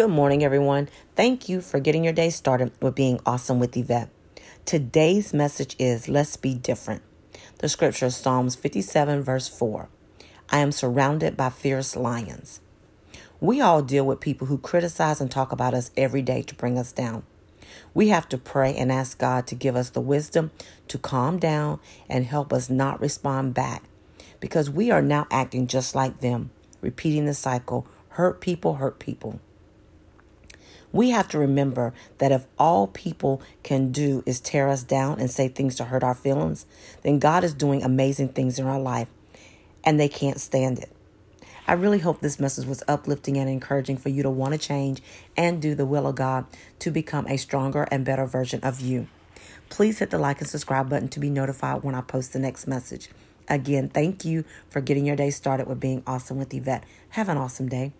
Good morning, everyone. Thank you for getting your day started with being awesome with Yvette. Today's message is Let's Be Different. The scripture is Psalms 57, verse 4. I am surrounded by fierce lions. We all deal with people who criticize and talk about us every day to bring us down. We have to pray and ask God to give us the wisdom to calm down and help us not respond back because we are now acting just like them, repeating the cycle hurt people, hurt people. We have to remember that if all people can do is tear us down and say things to hurt our feelings, then God is doing amazing things in our life and they can't stand it. I really hope this message was uplifting and encouraging for you to want to change and do the will of God to become a stronger and better version of you. Please hit the like and subscribe button to be notified when I post the next message. Again, thank you for getting your day started with being awesome with Yvette. Have an awesome day.